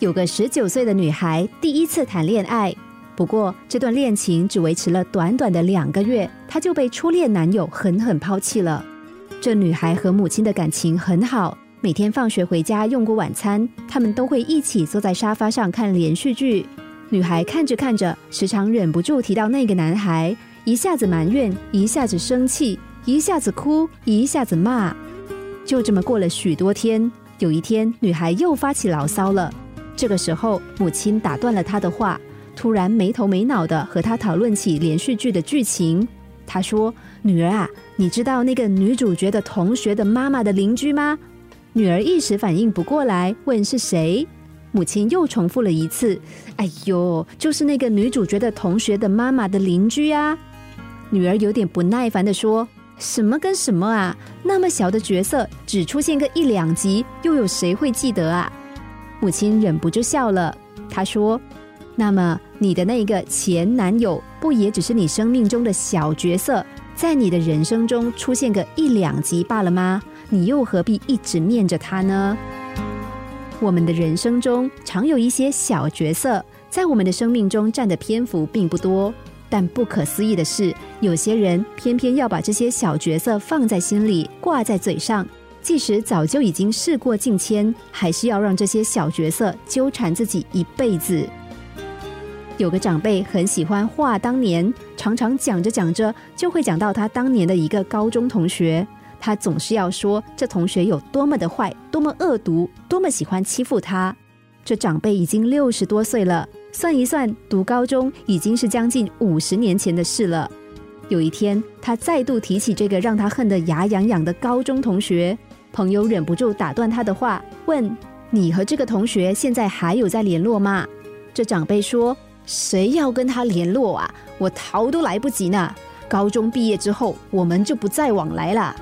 有个十九岁的女孩第一次谈恋爱，不过这段恋情只维持了短短的两个月，她就被初恋男友狠狠抛弃了。这女孩和母亲的感情很好，每天放学回家用过晚餐，他们都会一起坐在沙发上看连续剧。女孩看着看着，时常忍不住提到那个男孩，一下子埋怨，一下子生气，一下子哭，一下子骂。就这么过了许多天，有一天，女孩又发起牢骚了。这个时候，母亲打断了她的话，突然没头没脑的和她讨论起连续剧的剧情。她说：“女儿啊。”你知道那个女主角的同学的妈妈的邻居吗？女儿一时反应不过来，问是谁。母亲又重复了一次：“哎呦，就是那个女主角的同学的妈妈的邻居啊！”女儿有点不耐烦的说：“什么跟什么啊？那么小的角色，只出现个一两集，又有谁会记得啊？”母亲忍不住笑了，她说：“那么你的那个前男友，不也只是你生命中的小角色？”在你的人生中出现个一两集罢了吗？你又何必一直念着他呢？我们的人生中常有一些小角色，在我们的生命中占的篇幅并不多，但不可思议的是，有些人偏偏要把这些小角色放在心里，挂在嘴上，即使早就已经事过境迁，还是要让这些小角色纠缠自己一辈子。有个长辈很喜欢话当年，常常讲着讲着就会讲到他当年的一个高中同学。他总是要说这同学有多么的坏，多么恶毒，多么喜欢欺负他。这长辈已经六十多岁了，算一算，读高中已经是将近五十年前的事了。有一天，他再度提起这个让他恨得牙痒痒的高中同学，朋友忍不住打断他的话，问：“你和这个同学现在还有在联络吗？”这长辈说。谁要跟他联络啊？我逃都来不及呢。高中毕业之后，我们就不再往来了。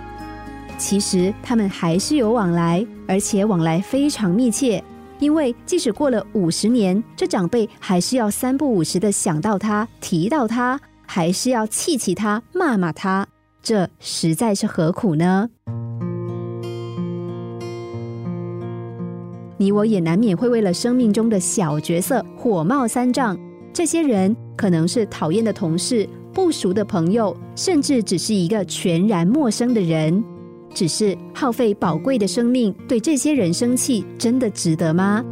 其实他们还是有往来，而且往来非常密切。因为即使过了五十年，这长辈还是要三不五时的想到他，提到他，还是要气气他，骂骂他。这实在是何苦呢？你我也难免会为了生命中的小角色火冒三丈。这些人可能是讨厌的同事、不熟的朋友，甚至只是一个全然陌生的人。只是耗费宝贵的生命，对这些人生气，真的值得吗？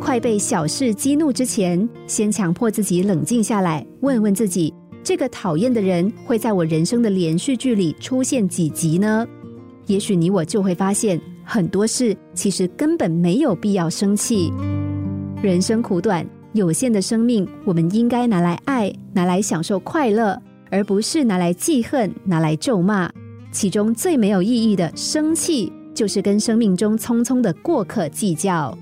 快被小事激怒之前，先强迫自己冷静下来，问问自己：这个讨厌的人会在我人生的连续剧里出现几集呢？也许你我就会发现，很多事其实根本没有必要生气。人生苦短。有限的生命，我们应该拿来爱，拿来享受快乐，而不是拿来记恨、拿来咒骂。其中最没有意义的生气，就是跟生命中匆匆的过客计较。